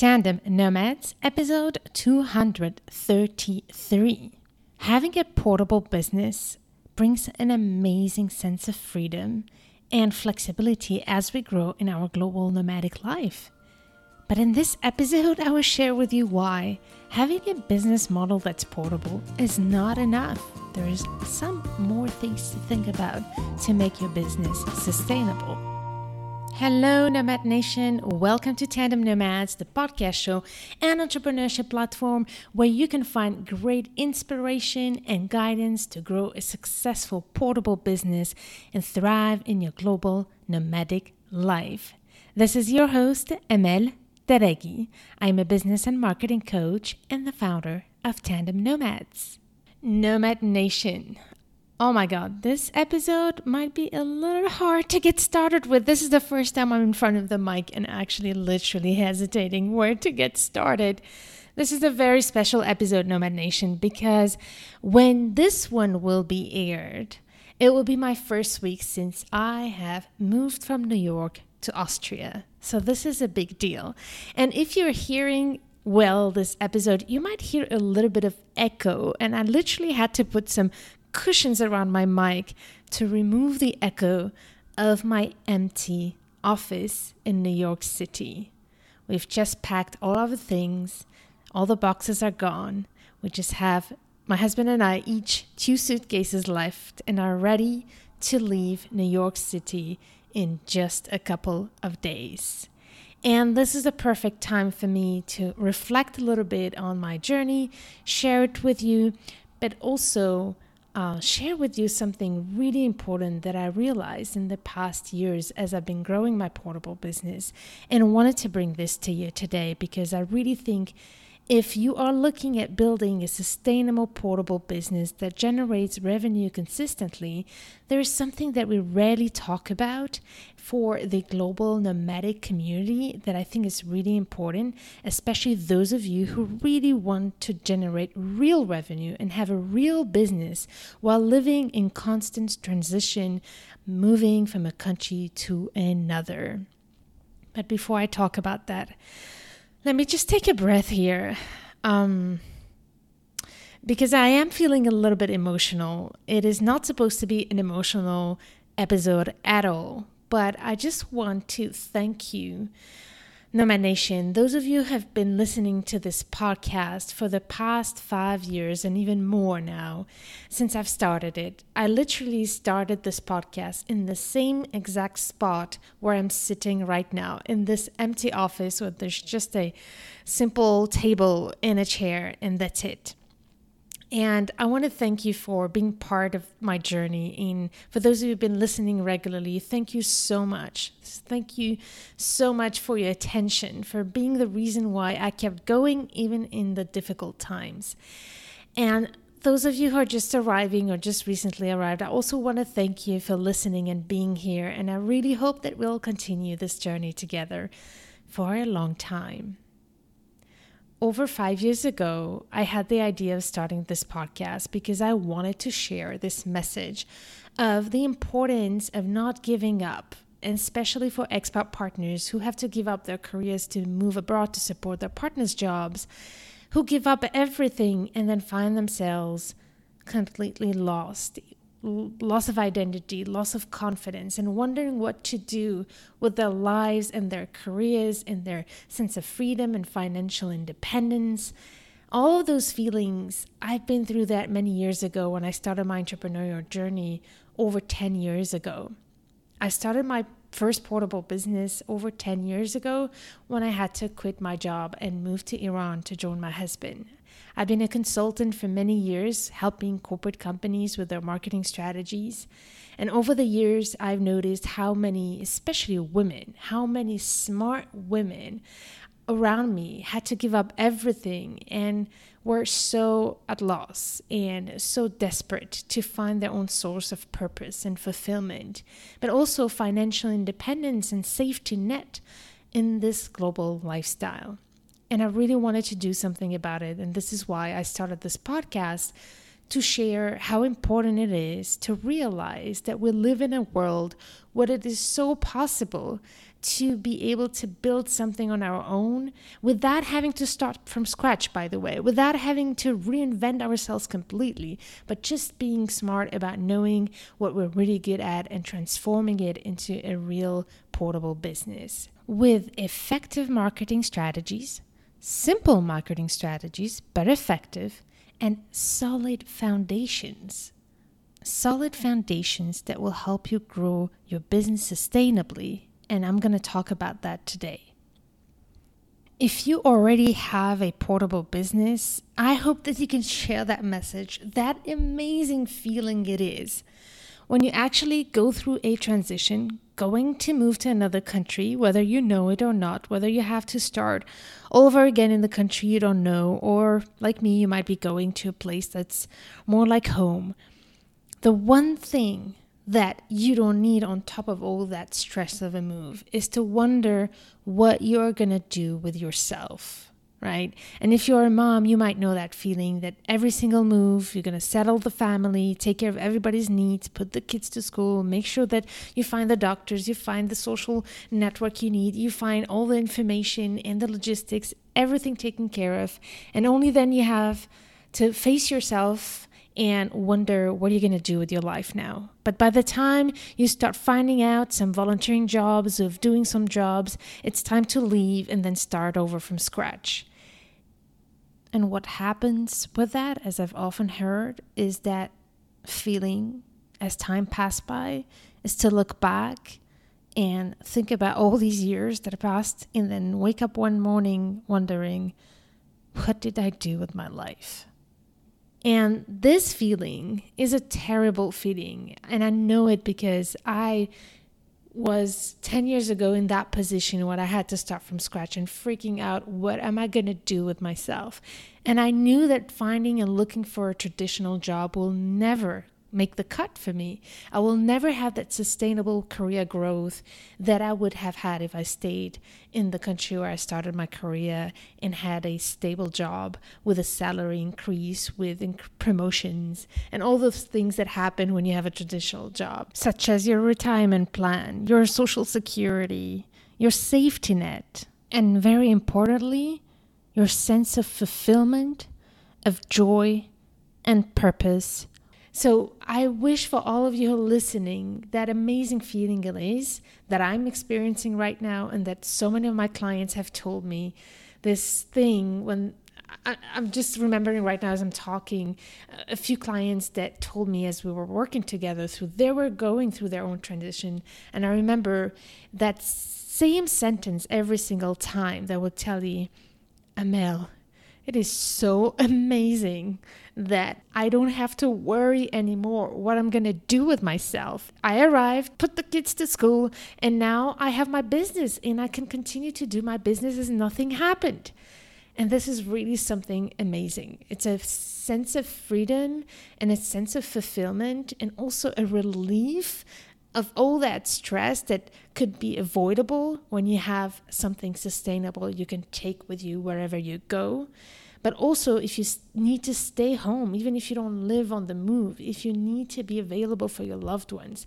Tandem Nomads, episode 233. Having a portable business brings an amazing sense of freedom and flexibility as we grow in our global nomadic life. But in this episode, I will share with you why having a business model that's portable is not enough. There's some more things to think about to make your business sustainable. Hello, Nomad Nation. Welcome to Tandem Nomads, the podcast show and entrepreneurship platform where you can find great inspiration and guidance to grow a successful portable business and thrive in your global nomadic life. This is your host, Amel Derragui. I'm a business and marketing coach and the founder of Tandem Nomads. Nomad Nation. Oh my god, this episode might be a little hard to get started with. This is the first time I'm in front of the mic and actually literally hesitating where to get started. This is a very special episode, Nomad Nation, because when this one will be aired, it will be my first week since I have moved from New York to Austria. So this is a big deal. And if you're hearing well this episode, you might hear a little bit of echo. And I literally had to put some cushions around my mic to remove the echo of my empty office in New York City. We've just packed all of the things, all the boxes are gone. We just have my husband and I each two suitcases left and are ready to leave New York City in just a couple of days. And this is a perfect time for me to reflect a little bit on my journey, share it with you, but also uh, share with you something really important that I realized in the past years as I've been growing my portable business and wanted to bring this to you today because I really think if you are looking at building a sustainable portable business that generates revenue consistently, there is something that we rarely talk about for the global nomadic community that I think is really important, especially those of you who really want to generate real revenue and have a real business while living in constant transition, moving from a country to another. But before I talk about that, let me just take a breath here. Um, because I am feeling a little bit emotional. It is not supposed to be an emotional episode at all, but I just want to thank you Nomad Nation, those of you who have been listening to this podcast for the past five years and even more now since I've started it, I literally started this podcast in the same exact spot where I'm sitting right now, in this empty office where there's just a simple table and a chair, and that's it. And I want to thank you for being part of my journey. And for those of you who've been listening regularly, thank you so much. Thank you so much for your attention, for being the reason why I kept going even in the difficult times. And those of you who are just arriving or just recently arrived, I also want to thank you for listening and being here. And I really hope that we'll continue this journey together for a long time over five years ago, I had the idea of starting this podcast because I wanted to share this message of the importance of not giving up, and especially for expat partners who have to give up their careers to move abroad to support their partners' jobs, who give up everything and then find themselves completely lost loss of identity, loss of confidence, and wondering what to do with their lives and their careers and their sense of freedom and financial independence. All of those feelings, I've been through that many years ago when I started my entrepreneurial journey over 10 years ago. I started my first portable business over 10 years ago when I had to quit my job and move to Iran to join my husband. I've been a consultant for many years, helping corporate companies with their marketing strategies. And over the years, I've noticed how many, especially women, how many smart women around me had to give up everything and were so at loss and so desperate to find their own source of purpose and fulfillment, but also financial independence and safety net in this global lifestyle. And I really wanted to do something about it. And this is why I started this podcast to share how important it is to realize that we live in a world where it is so possible to be able to build something on our own without having to start from scratch, by the way, without having to reinvent ourselves completely, but just being smart about knowing what we're really good at and transforming it into a real portable business. With effective marketing strategies, simple marketing strategies, but effective, and solid foundations. Solid foundations that will help you grow your business sustainably and I'm going to talk about that today. If you already have a portable business, I hope that you can share that message, that amazing feeling it is when you actually go through a transition, going to move to another country, whether you know it or not, whether you have to start all over again in the country you don't know, or like me, you might be going to a place that's more like home. The one thing that you don't need on top of all that stress of a move is to wonder what you're going to do with yourself, right? And if you're a mom, you might know that feeling that every single move, you're going to settle the family, take care of everybody's needs, put the kids to school, make sure that you find the doctors, you find the social network you need, you find all the information and the logistics, everything taken care of. And only then you have to face yourself and wonder what you're going to do with your life now. But by the time you start finding out some volunteering jobs, of doing some jobs, it's time to leave and then start over from scratch. And what happens with that, as I've often heard, is that feeling as time passed by is to look back and think about all these years that passed and then wake up one morning wondering, what did I do with my life? And this feeling is a terrible feeling. And I know it because I was 10 years ago in that position where I had to start from scratch and freaking out what am I going to do with myself? And I knew that finding and looking for a traditional job will never make the cut for me. I will never have that sustainable career growth that I would have had if I stayed in the country where I started my career and had a stable job with a salary increase, with inc- promotions, and all those things that happen when you have a traditional job, such as your retirement plan, your social security, your safety net, and very importantly, your sense of fulfillment, of joy, and purpose so I wish for all of you listening that amazing feeling is that I'm experiencing right now, and that so many of my clients have told me this thing when I, am just remembering right now as I'm talking a few clients that told me as we were working together through they were going through their own transition. And I remember that same sentence every single time that would tell you Amel it is so amazing that I don't have to worry anymore what I'm to do with myself. I arrived, put the kids to school, and now I have my business and I can continue to do my business as nothing happened. And this is really something amazing. It's a sense of freedom and a sense of fulfillment and also a relief of all that stress that could be avoidable when you have something sustainable you can take with you wherever you go. But also, if you need to stay home, even if you don't live on the move, if you need to be available for your loved ones,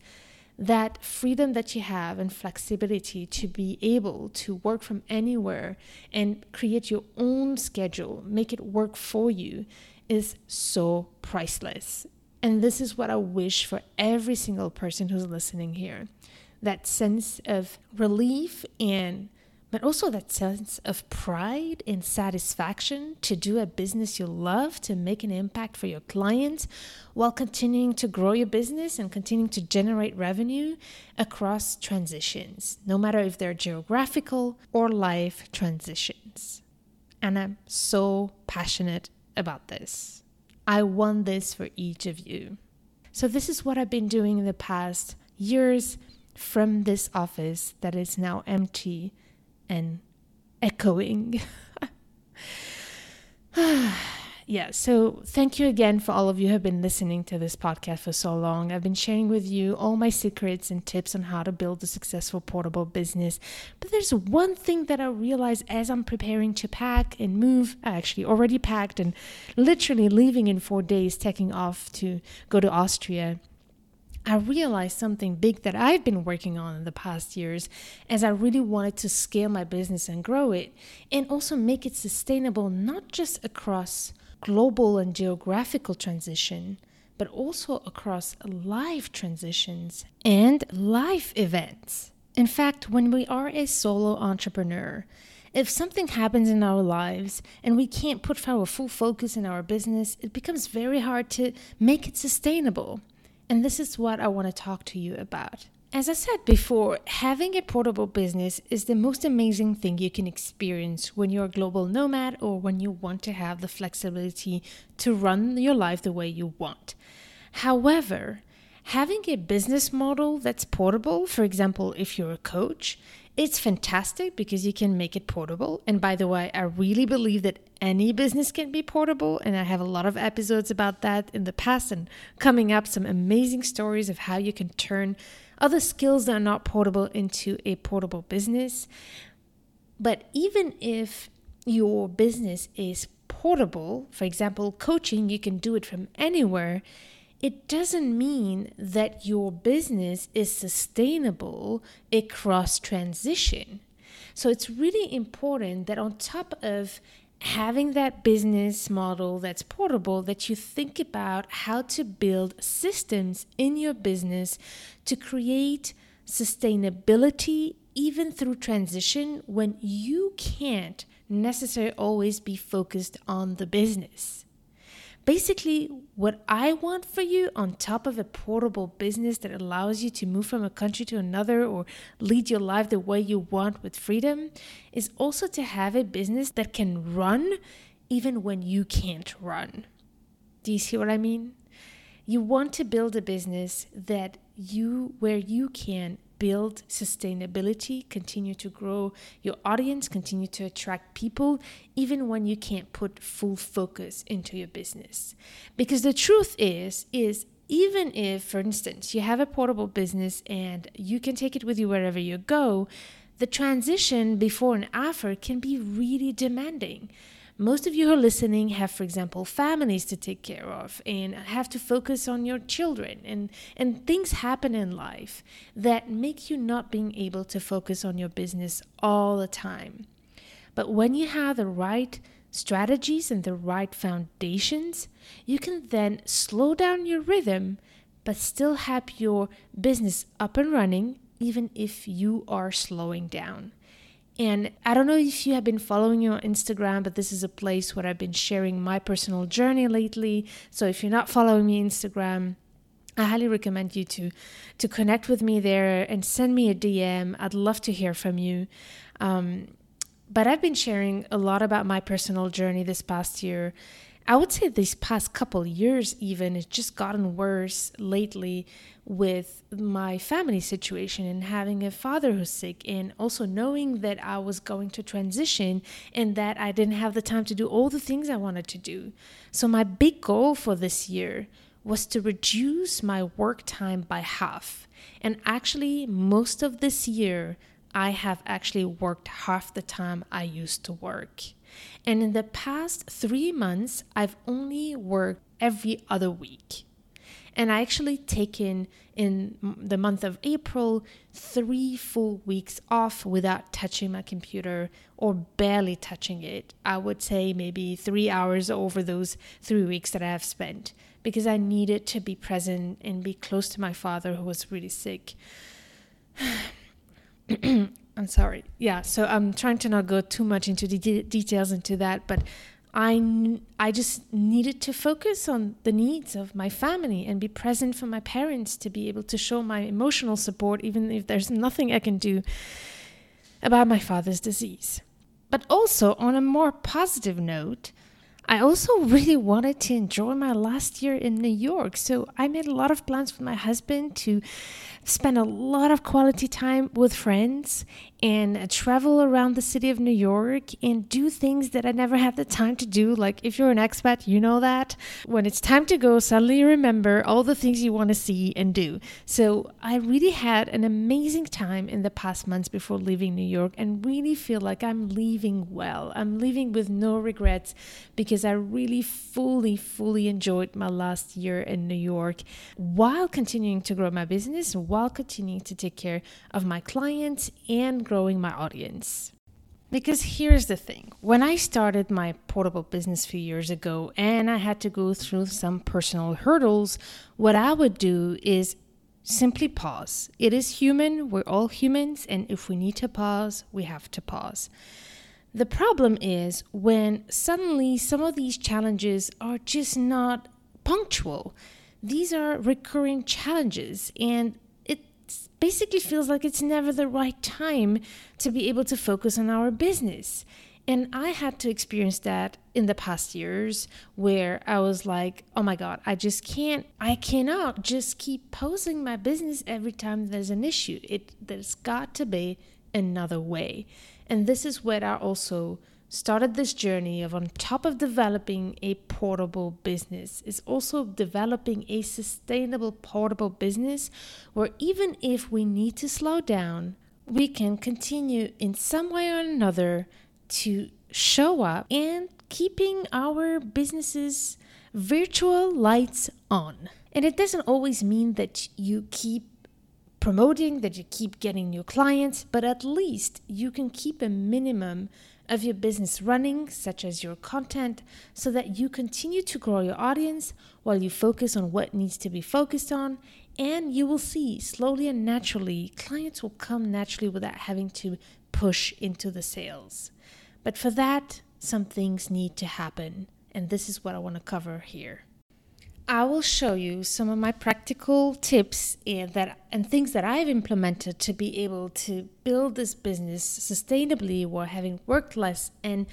that freedom that you have and flexibility to be able to work from anywhere and create your own schedule, make it work for you, is so priceless. And this is what I wish for every single person who's listening here that sense of relief and but also that sense of pride and satisfaction to do a business you love, to make an impact for your clients while continuing to grow your business and continuing to generate revenue across transitions, no matter if they're geographical or life transitions. And I'm so passionate about this. I want this for each of you. So, this is what I've been doing in the past years from this office that is now empty and echoing. yeah. So thank you again for all of you who have been listening to this podcast for so long. I've been sharing with you all my secrets and tips on how to build a successful portable business. But there's one thing that I realized as I'm preparing to pack and move. I actually already packed and literally leaving in four days, taking off to go to Austria. I realized something big that I've been working on in the past years as I really wanted to scale my business and grow it and also make it sustainable, not just across global and geographical transition, but also across life transitions and life events. In fact, when we are a solo entrepreneur, if something happens in our lives and we can't put our full focus in our business, it becomes very hard to make it sustainable. And this is what I want to talk to you about. As I said before, having a portable business is the most amazing thing you can experience when you're a global nomad or when you want to have the flexibility to run your life the way you want. However, having a business model that's portable, for example, if you're a coach, it's fantastic because you can make it portable. And by the way, I really believe that any business can be portable. And I have a lot of episodes about that in the past and coming up some amazing stories of how you can turn other skills that are not portable into a portable business. But even if your business is portable, for example, coaching, you can do it from anywhere it doesn't mean that your business is sustainable across transition. So it's really important that on top of having that business model that's portable that you think about how to build systems in your business to create sustainability even through transition when you can't necessarily always be focused on the business. Basically, what I want for you on top of a portable business that allows you to move from a country to another or lead your life the way you want with freedom is also to have a business that can run even when you can't run. Do you see what I mean? You want to build a business that you where you can build sustainability, continue to grow your audience, continue to attract people, even when you can't put full focus into your business. Because the truth is, is even if, for instance, you have a portable business and you can take it with you wherever you go, the transition before and after can be really demanding most of you who are listening have, for example, families to take care of and have to focus on your children. And, and things happen in life that make you not being able to focus on your business all the time. But when you have the right strategies and the right foundations, you can then slow down your rhythm, but still have your business up and running, even if you are slowing down. And I don't know if you have been following me on Instagram, but this is a place where I've been sharing my personal journey lately. So if you're not following me on Instagram, I highly recommend you to to connect with me there and send me a DM. I'd love to hear from you. Um, but I've been sharing a lot about my personal journey this past year I would say these past couple years, even, it's just gotten worse lately with my family situation and having a father who's sick, and also knowing that I was going to transition and that I didn't have the time to do all the things I wanted to do. So, my big goal for this year was to reduce my work time by half. And actually, most of this year, I have actually worked half the time I used to work. And in the past three months, I've only worked every other week. And I actually taken in the month of April three full weeks off without touching my computer or barely touching it. I would say maybe three hours over those three weeks that I have spent because I needed to be present and be close to my father who was really sick. I'm sorry. Yeah, so I'm trying to not go too much into the de- details into that, but I I just needed to focus on the needs of my family and be present for my parents to be able to show my emotional support even if there's nothing I can do about my father's disease. But also on a more positive note, I also really wanted to enjoy my last year in New York. So I made a lot of plans with my husband to spend a lot of quality time with friends and travel around the city of New York and do things that I never had the time to do. Like, if you're an expat, you know that. When it's time to go, suddenly you remember all the things you want to see and do. So, I really had an amazing time in the past months before leaving New York and really feel like I'm leaving well. I'm leaving with no regrets because I really fully, fully enjoyed my last year in New York while continuing to grow my business, while continuing to take care of my clients and growing my audience. Because here's the thing when I started my portable business a few years ago and I had to go through some personal hurdles, what I would do is simply pause. It is human, we're all humans, and if we need to pause, we have to pause. The problem is when suddenly some of these challenges are just not punctual. These are recurring challenges, and basically feels like it's never the right time to be able to focus on our business. And I had to experience that in the past years where I was like, oh my God, I just can't, I cannot just keep posing my business every time there's an issue. It, there's got to be another way. And this is where I also started this journey of on top of developing a portable business. Is also developing a sustainable portable business where even if we need to slow down we can continue in some way or another to show up and keeping our businesses virtual lights on. And it doesn't always mean that you keep promoting that you keep getting new clients but at least you can keep a minimum of your business running, such as your content, so that you continue to grow your audience while you focus on what needs to be focused on. And you will see slowly and naturally, clients will come naturally without having to push into the sales. But for that, some things need to happen. And this is what I want to cover here. I will show you some of my practical tips and that and things that I've implemented to be able to build this business sustainably while having worked less and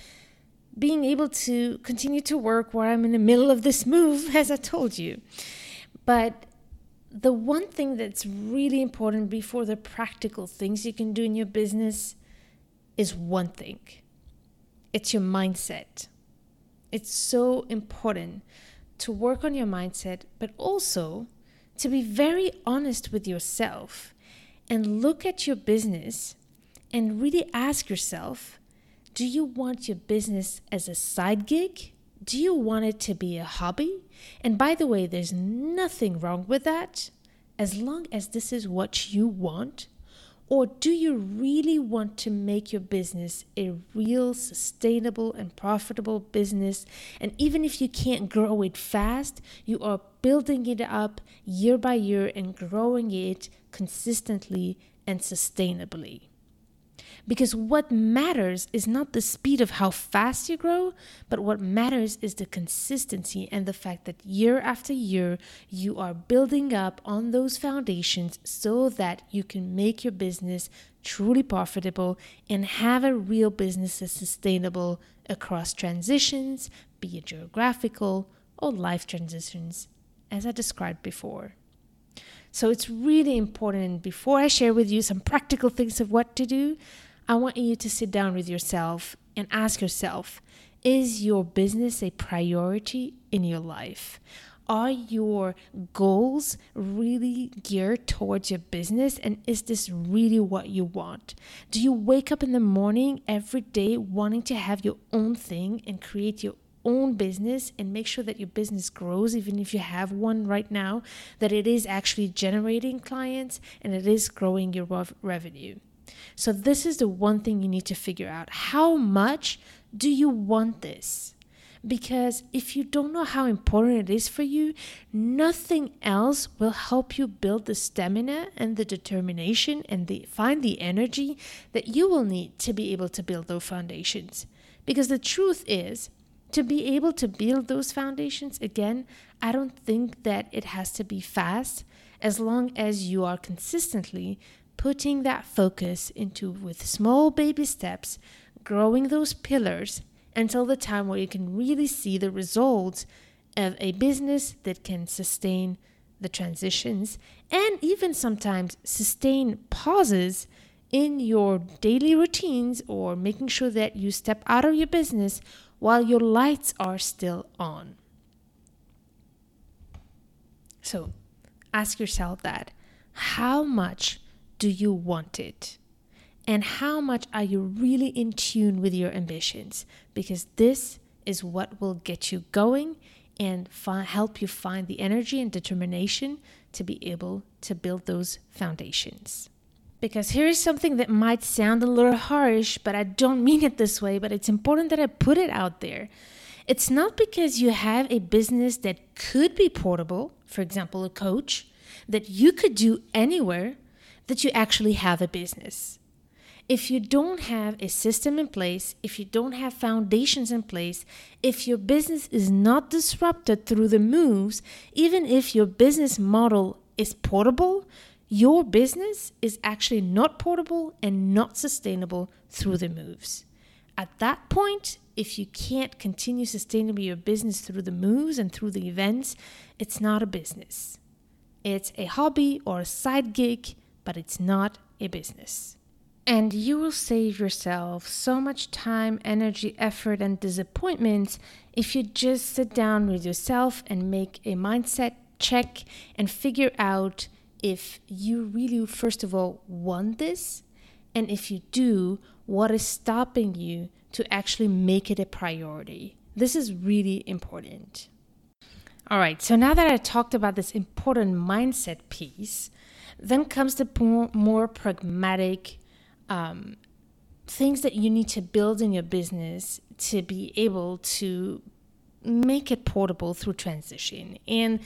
being able to continue to work while I'm in the middle of this move, as I told you. But the one thing that's really important before the practical things you can do in your business is one thing it's your mindset. It's so important to work on your mindset, but also to be very honest with yourself and look at your business and really ask yourself do you want your business as a side gig? Do you want it to be a hobby? And by the way, there's nothing wrong with that as long as this is what you want or do you really want to make your business a real sustainable and profitable business? And even if you can't grow it fast, you are building it up year by year and growing it consistently and sustainably. Because what matters is not the speed of how fast you grow, but what matters is the consistency and the fact that year after year you are building up on those foundations so that you can make your business truly profitable and have a real business that's sustainable across transitions, be it geographical or life transitions, as I described before. So it's really important before I share with you some practical things of what to do, I want you to sit down with yourself and ask yourself Is your business a priority in your life? Are your goals really geared towards your business? And is this really what you want? Do you wake up in the morning every day wanting to have your own thing and create your own business and make sure that your business grows, even if you have one right now, that it is actually generating clients and it is growing your revenue? So, this is the one thing you need to figure out. How much do you want this? Because if you don't know how important it is for you, nothing else will help you build the stamina and the determination and the, find the energy that you will need to be able to build those foundations. Because the truth is, to be able to build those foundations, again, I don't think that it has to be fast as long as you are consistently putting that focus into with small baby steps, growing those pillars until the time where you can really see the results of a business that can sustain the transitions and even sometimes sustain pauses in your daily routines or making sure that you step out of your business while your lights are still on. So ask yourself that how much do you want it? And how much are you really in tune with your ambitions? Because this is what will get you going and fi- help you find the energy and determination to be able to build those foundations. Because here is something that might sound a little harsh, but I don't mean it this way, but it's important that I put it out there. It's not because you have a business that could be portable, for example, a coach, that you could do anywhere, that you actually have a business. If you don't have a system in place, if you don't have foundations in place, if your business is not disrupted through the moves, even if your business model is portable, your business is actually not portable and not sustainable through the moves. At that point, if you can't continue sustainably your business through the moves and through the events, it's not a business. It's a hobby or a side gig, but it's not a business. And you will save yourself so much time, energy, effort, and disappointments if you just sit down with yourself and make a mindset check and figure out if you really, first of all, want this, and if you do, what is stopping you to actually make it a priority. This is really important. All right, so now that I talked about this important mindset piece, then comes the more pragmatic um, things that you need to build in your business to be able to make it portable through transition. And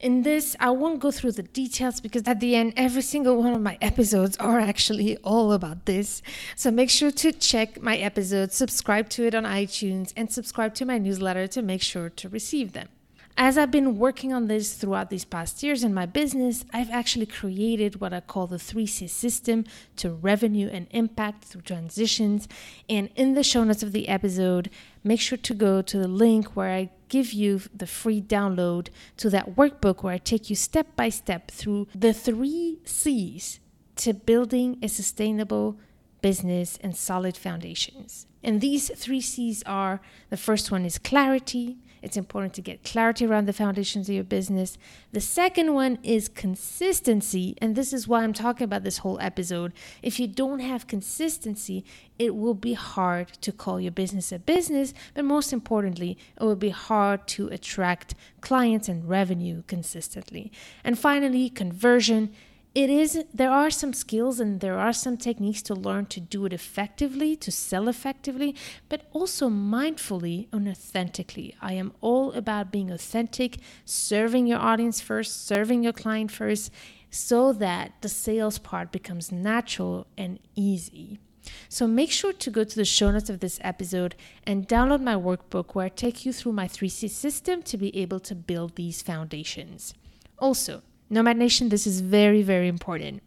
in this, I won't go through the details because at the end, every single one of my episodes are actually all about this. So make sure to check my episodes, subscribe to it on iTunes, and subscribe to my newsletter to make sure to receive them. As I've been working on this throughout these past years in my business, I've actually created what I call the 3C system to revenue and impact through transitions. And in the show notes of the episode, make sure to go to the link where I give you the free download to that workbook where I take you step by step through the three C's to building a sustainable business and solid foundations. And these three C's are the first one is clarity, it's important to get clarity around the foundations of your business. The second one is consistency. And this is why I'm talking about this whole episode. If you don't have consistency, it will be hard to call your business a business. But most importantly, it will be hard to attract clients and revenue consistently. And finally, conversion it is there are some skills and there are some techniques to learn to do it effectively to sell effectively but also mindfully and authentically i am all about being authentic serving your audience first serving your client first so that the sales part becomes natural and easy so make sure to go to the show notes of this episode and download my workbook where I take you through my 3C system to be able to build these foundations. Also, Nomad Nation, this is very, very important.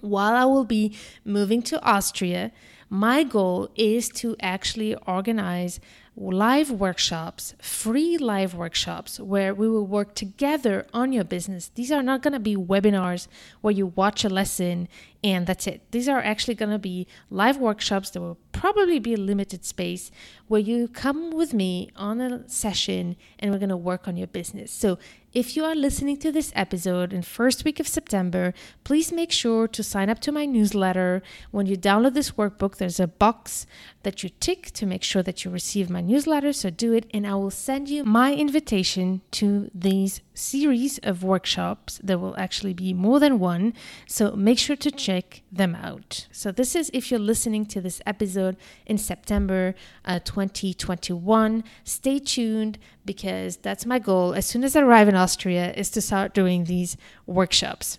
While I will be moving to Austria, my goal is to actually organize live workshops, free live workshops, where we will work together on your business. These are not going to be webinars where you watch a lesson and that's it. These are actually going to be live workshops that will probably be a limited space where you come with me on a session and we're going to work on your business. So if you are listening to this episode in first week of September, please make sure to sign up to my newsletter. When you download this workbook, there's a box that you tick to make sure that you receive my newsletter. So do it, and I will send you my invitation to these series of workshops. There will actually be more than one. So make sure to check them out. So this is if you're listening to this episode in September uh, 2021. Stay tuned because that's my goal as soon as I arrive in Austria is to start doing these workshops.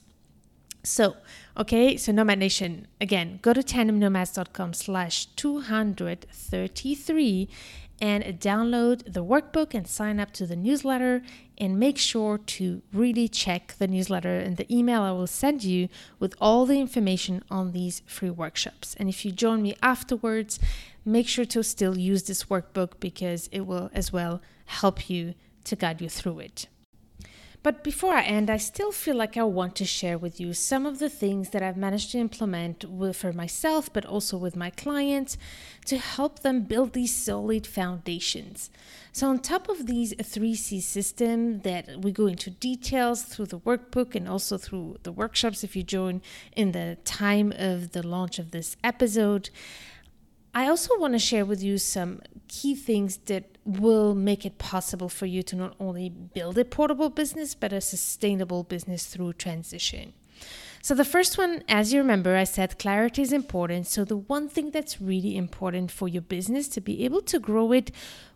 So, okay, so Nomad Nation, again, go to tandemnomads.com slash 233 and download the workbook and sign up to the newsletter and make sure to really check the newsletter and the email I will send you with all the information on these free workshops. And if you join me afterwards, make sure to still use this workbook because it will as well help you to guide you through it. But before I end, I still feel like I want to share with you some of the things that I've managed to implement for myself, but also with my clients to help them build these solid foundations. So, on top of these 3C system that we go into details through the workbook and also through the workshops if you join in the time of the launch of this episode, I also want to share with you some key things that will make it possible for you to not only build a portable business, but a sustainable business through transition. So, the first one, as you remember, I said clarity is important. So, the one thing that's really important for your business to be able to grow it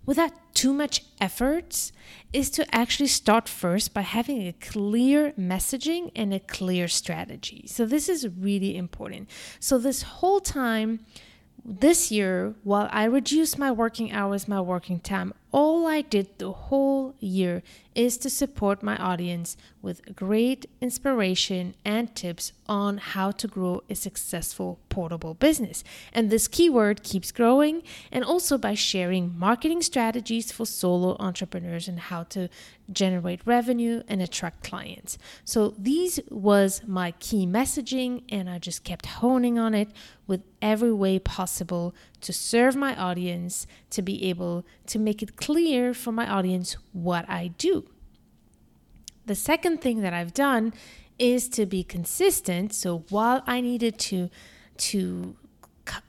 without too much effort is to actually start first by having a clear messaging and a clear strategy. So, this is really important. So, this whole time, this year, while I reduced my working hours, my working time, all I did the whole year is to support my audience with great inspiration and tips on how to grow a successful portable business. And this keyword keeps growing, and also by sharing marketing strategies for solo entrepreneurs and how to generate revenue and attract clients. So these was my key messaging and I just kept honing on it with every way possible to serve my audience, to be able to make it clear for my audience what I do. The second thing that I've done is to be consistent. So while I needed to to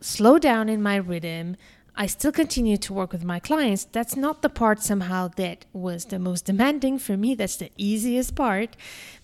slow down in my rhythm, I still continue to work with my clients. That's not the part somehow that was the most demanding for me. That's the easiest part.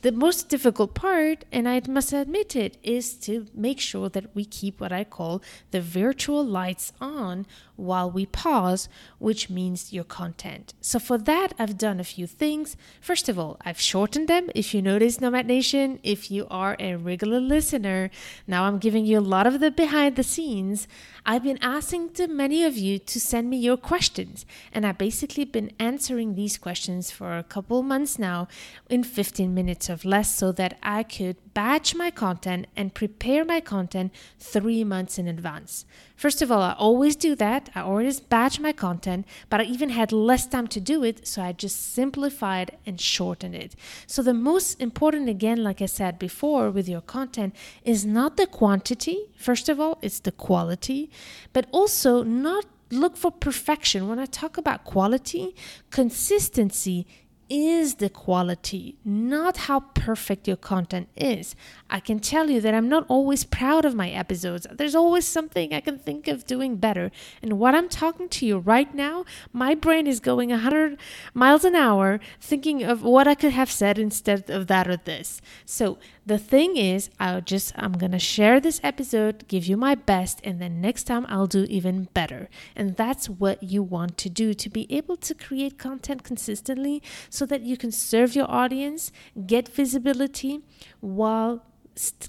The most difficult part, and I must admit it, is to make sure that we keep what I call the virtual lights on while we pause, which means your content. So for that, I've done a few things. First of all, I've shortened them. If you notice, Nomad Nation, if you are a regular listener, now I'm giving you a lot of the behind the scenes. I've been asking to many of you to send me your questions, and I've basically been answering these questions for a couple months now in 15 minutes of less so that I could batch my content and prepare my content three months in advance. First of all, I always do that. I always batch my content, but I even had less time to do it, so I just simplified and shortened it. So, the most important, again, like I said before, with your content is not the quantity, first of all, it's the quality, but also not look for perfection. When I talk about quality, consistency is the quality, not how perfect your content is. I can tell you that I'm not always proud of my episodes. There's always something I can think of doing better. And what I'm talking to you right now, my brain is going 100 miles an hour thinking of what I could have said instead of that or this. So the thing is, I'll just, I'm to share this episode, give you my best, and then next time I'll do even better. And that's what you want to do to be able to create content consistently so that you can serve your audience, get visibility while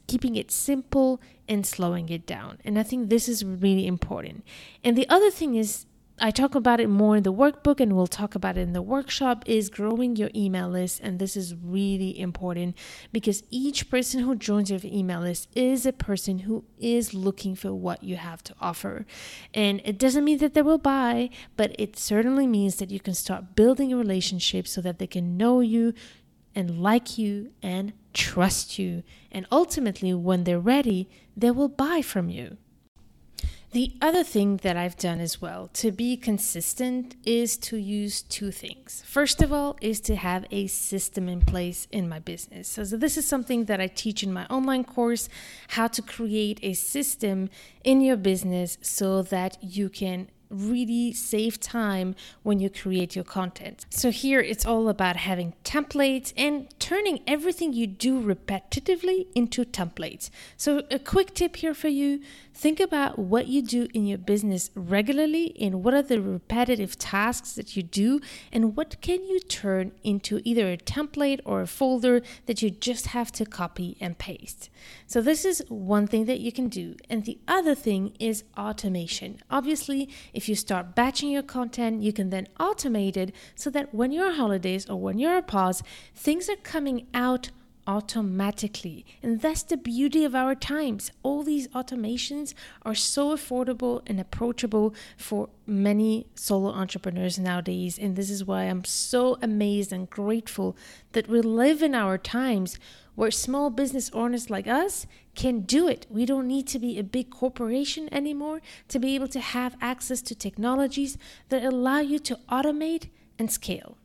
keeping it simple and slowing it down. And I think this is really important. And the other thing is, I talk about it more in the workbook and we'll talk about it in the workshop is growing your email list and this is really important because each person who joins your email list is a person who is looking for what you have to offer. And it doesn't mean that they will buy, but it certainly means that you can start building a relationship so that they can know you and like you and trust you. And ultimately when they're ready, they will buy from you. The other thing that I've done as well to be consistent is to use two things. First of all, is to have a system in place in my business. So, so, this is something that I teach in my online course how to create a system in your business so that you can really save time when you create your content. So, here it's all about having templates and turning everything you do repetitively into templates. So, a quick tip here for you think about what you do in your business regularly and what are the repetitive tasks that you do, and what can you turn into either a template or a folder that you just have to copy and paste. So, this is one thing that you can do. And the other thing is automation. Obviously, if you start batching your content, you can then automate it so that when you're on holidays or when you're on pause, things are coming out automatically. And that's the beauty of our times. All these automations are so affordable and approachable for many solo entrepreneurs nowadays. And this is why I'm so amazed and grateful that we live in our times where small business owners like us can do it. We don't need to be a big corporation anymore to be able to have access to technologies that allow you to automate and scale.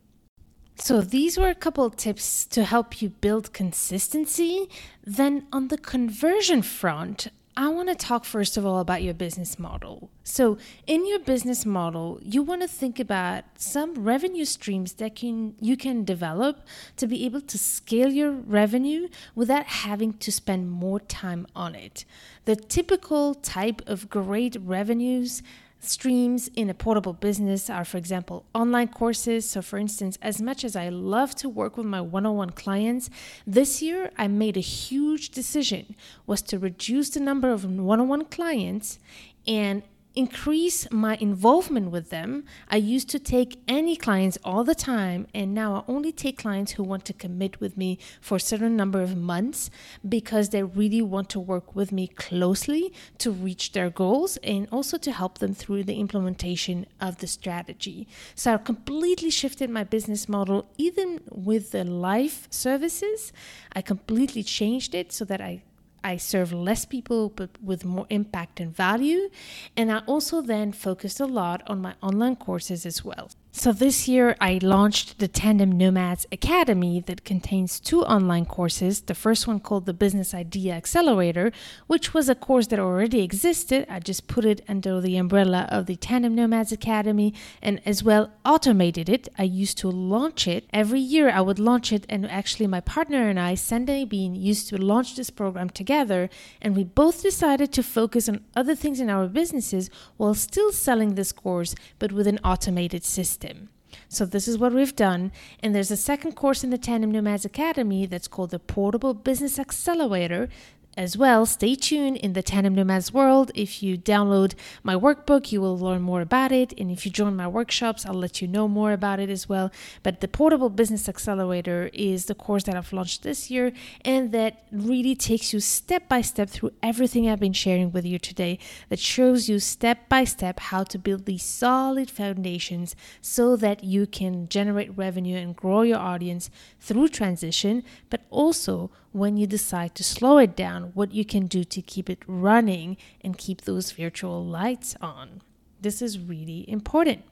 So, these were a couple tips to help you build consistency. Then, on the conversion front, I want to talk first of all about your business model. So, in your business model, you want to think about some revenue streams that can you can develop to be able to scale your revenue without having to spend more time on it. The typical type of great revenues streams in a portable business are, for example, online courses. So, for instance, as much as I love to work with my one on one clients, this year I made a huge decision was to reduce the number of one on one clients and increase my involvement with them. I used to take any clients all the time, and now I only take clients who want to commit with me for a certain number of months because they really want to work with me closely to reach their goals and also to help them through the implementation of the strategy. So I completely shifted my business model, even with the life services. I completely changed it so that I I serve less people but with more impact and value. And I also then focused a lot on my online courses as well. So this year I launched the Tandem Nomads Academy that contains two online courses. The first one called the Business Idea Accelerator, which was a course that already existed. I just put it under the umbrella of the Tandem Nomads Academy and as well automated it. I used to launch it every year. I would launch it and actually my partner and I, Sunday Bean, used to launch this program together and we both decided to focus on other things in our businesses while still selling this course but with an automated system So this is what we've done. And there's a second course in the Tandem Nomads Academy that's called the Portable Business Accelerator as well, stay tuned in the Tandem Nomads world. If you download my workbook, you will learn more about it. And if you join my workshops, I'll let you know more about it as well. But the Portable Business Accelerator is the course that I've launched this year and that really takes you step by step through everything I've been sharing with you today, that shows you step by step how to build these solid foundations so that you can generate revenue and grow your audience through transition, but also when you decide to slow it down, what you can do to keep it running and keep those virtual lights on. This is really important.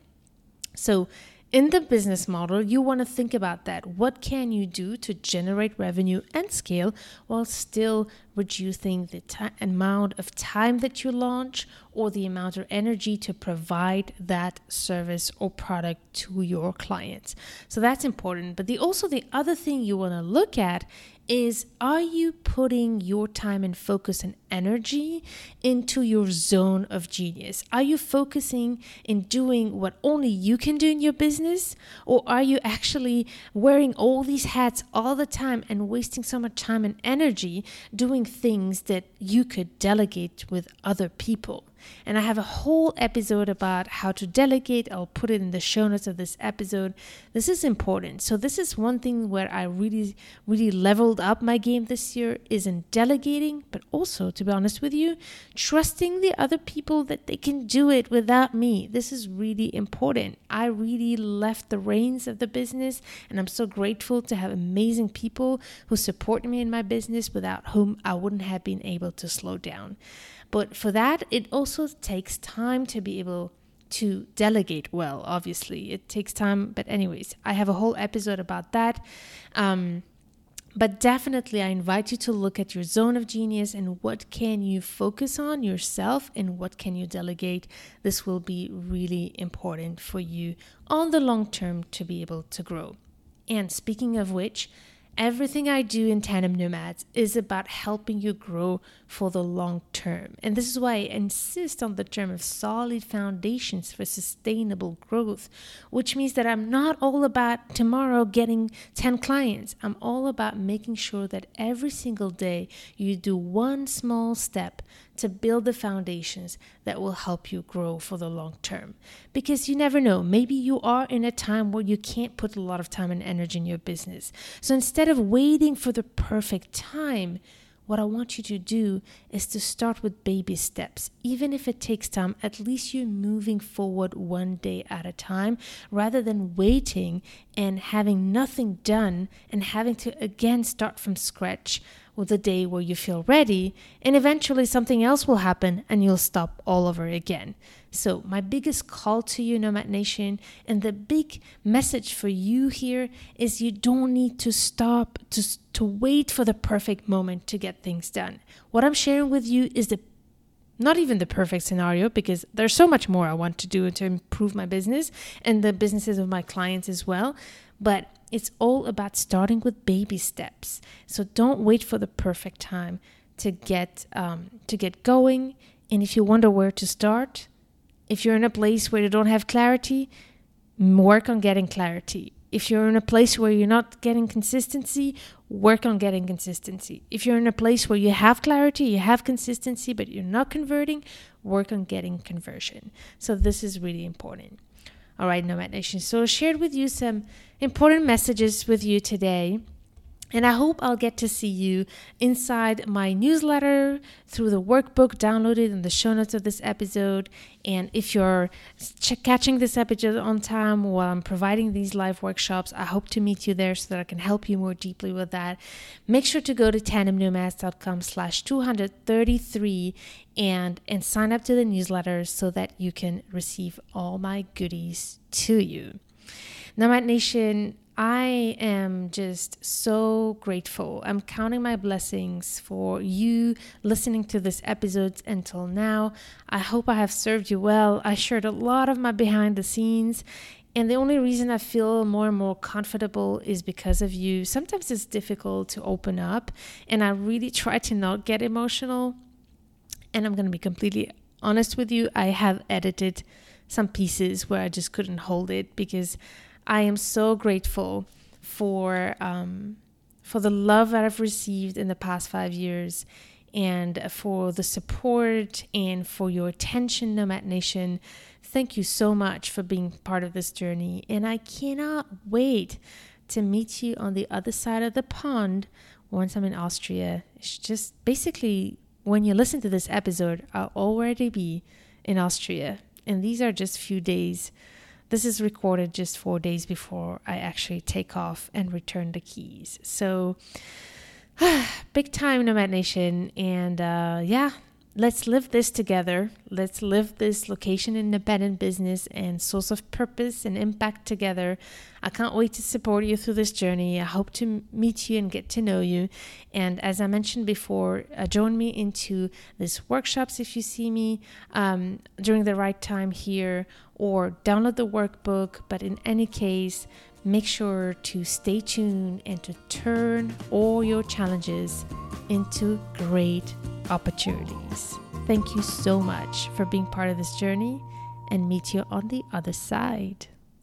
So, in the business model, you want to think about that. What can you do to generate revenue and scale while still reducing the t- amount of time that you launch or the amount of energy to provide that service or product to your clients? So that's important. But the also the other thing you want to look at is are you putting your time and focus and energy into your zone of genius? Are you focusing in doing what only you can do in your business? Or are you actually wearing all these hats all the time and wasting so much time and energy doing things that you could delegate with other people? And I have a whole episode about how to delegate. I'll put it in the show notes of this episode. This is important. So this is one thing where I really, really leveled up my game this year is in delegating, but also, to be honest with you, trusting the other people that they can do it without me. This is really important. I really left the reins of the business, and I'm so grateful to have amazing people who support me in my business without whom I wouldn't have been able to slow down. But for that, it also takes time to be able to delegate well, obviously. It takes time. But, anyways, I have a whole episode about that. Um, but definitely i invite you to look at your zone of genius and what can you focus on yourself and what can you delegate this will be really important for you on the long term to be able to grow and speaking of which Everything I do in Tandem Nomads is about helping you grow for the long term. And this is why I insist on the term of solid foundations for sustainable growth, which means that I'm not all about tomorrow getting 10 clients. I'm all about making sure that every single day you do one small step to build the foundations that will help you grow for the long term. Because you never know, maybe you are in a time where you can't put a lot of time and energy in your business. So instead of waiting for the perfect time, what I want you to do is to start with baby steps. Even if it takes time, at least you're moving forward one day at a time rather than waiting and having nothing done and having to again start from scratch with the day where you feel ready, and eventually something else will happen and you'll stop all over again. So, my biggest call to you, Nomad Nation, and the big message for you here is you don't need to stop to, to wait for the perfect moment to get things done. What I'm sharing with you is the not even the perfect scenario because there's so much more I want to do to improve my business and the businesses of my clients as well. But it's all about starting with baby steps. So don't wait for the perfect time to get um, to get going. And if you wonder where to start, if you're in a place where you don't have clarity, work on getting clarity. If you're in a place where you're not getting consistency, work on getting consistency. If you're in a place where you have clarity, you have consistency, but you're not converting, work on getting conversion. So, this is really important. All right, Nomad Nation. So, I shared with you some important messages with you today. And I hope I'll get to see you inside my newsletter through the workbook downloaded in the show notes of this episode. And if you're ch- catching this episode on time while I'm providing these live workshops, I hope to meet you there so that I can help you more deeply with that. Make sure to go to tandemnomads.com slash 233 and, and sign up to the newsletter so that you can receive all my goodies to you. Nomad Nation, I am just so grateful. I'm counting my blessings for you listening to this episode until now. I hope I have served you well. I shared a lot of my behind the scenes, and the only reason I feel more and more comfortable is because of you. Sometimes it's difficult to open up, and I really try to not get emotional. And I'm going to be completely honest with you, I have edited some pieces where I just couldn't hold it because I am so grateful for um, for the love that I've received in the past five years, and for the support and for your attention, Nomad Nation. Thank you so much for being part of this journey, and I cannot wait to meet you on the other side of the pond once I'm in Austria. It's just basically when you listen to this episode, I'll already be in Austria, and these are just few days this is recorded just four days before I actually take off and return the keys. So, big time, Nomad Nation. And uh, yeah, let's live this together. Let's live this location in independent business and source of purpose and impact together. I can't wait to support you through this journey. I hope to meet you and get to know you. And as I mentioned before, uh, join me into these workshops if you see me um, during the right time here, or download the workbook. But in any case, make sure to stay tuned and to turn all your challenges into great opportunities. Thank you so much for being part of this journey and meet you on the other side.